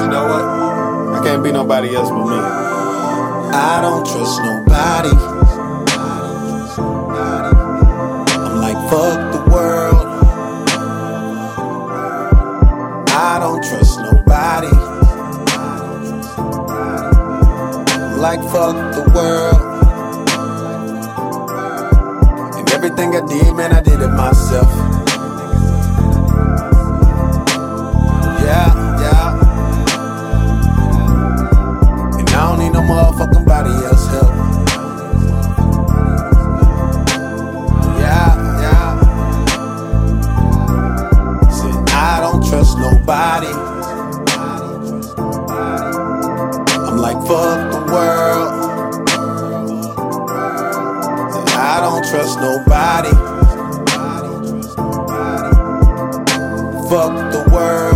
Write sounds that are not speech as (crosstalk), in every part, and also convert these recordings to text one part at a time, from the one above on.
You know what? I can't be nobody else but me. I don't trust nobody. I'm like, fuck the world. I don't trust nobody. I'm like, fuck the world. And everything I did, man, I did it myself. Motherfucking body else help. Yeah, yeah. I don't trust nobody. I'm like, fuck the world. I don't trust nobody. Fuck the world.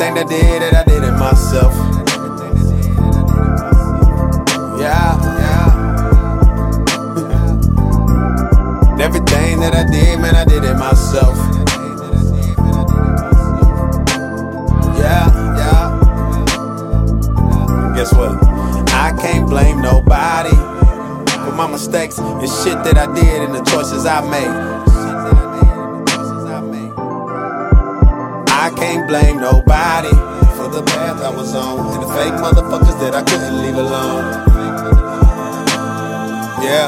Everything I did, that I did it myself. Yeah, yeah. Everything that I did, man, I did it myself. Yeah, yeah. Guess what? I can't blame nobody for my mistakes and shit that I did and the choices I made. Blame nobody for the path I was on and the fake motherfuckers that I couldn't leave alone. Yeah,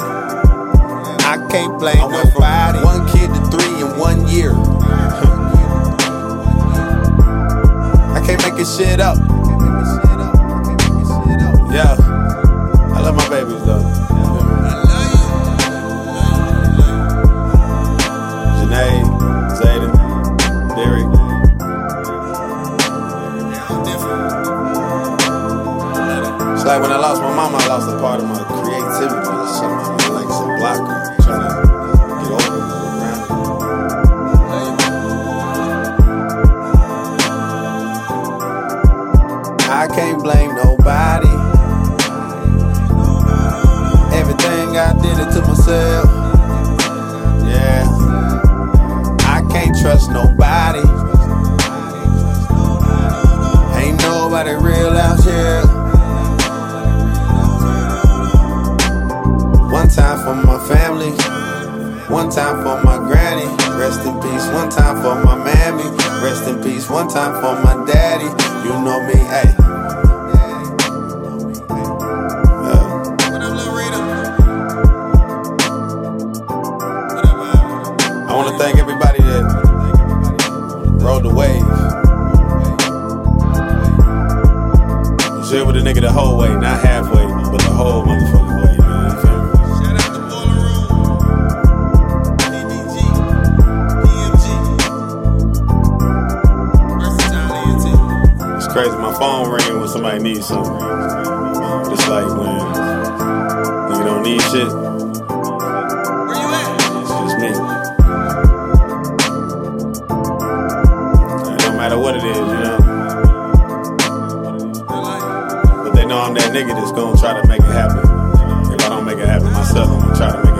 I can't blame I went nobody. From one kid to three in one year. (laughs) I can't make this shit up. Yeah, I love my babies though. Some blocker, trying to. I can't blame nobody. Everything I did it to myself. Yeah. I can't trust nobody. For my family, one time for my granny, rest in peace. One time for my mammy, rest in peace. One time for my daddy, you know me, hey. I want to thank everybody that rode the wave. Share with a nigga the whole way, not halfway, but the whole motherfucking phone ring when somebody needs something. Just like when you don't need shit. Where you at? It's just me. And no matter what it is, you know. But they know I'm that nigga that's gonna try to make it happen. If I don't make it happen myself, I'm gonna try to make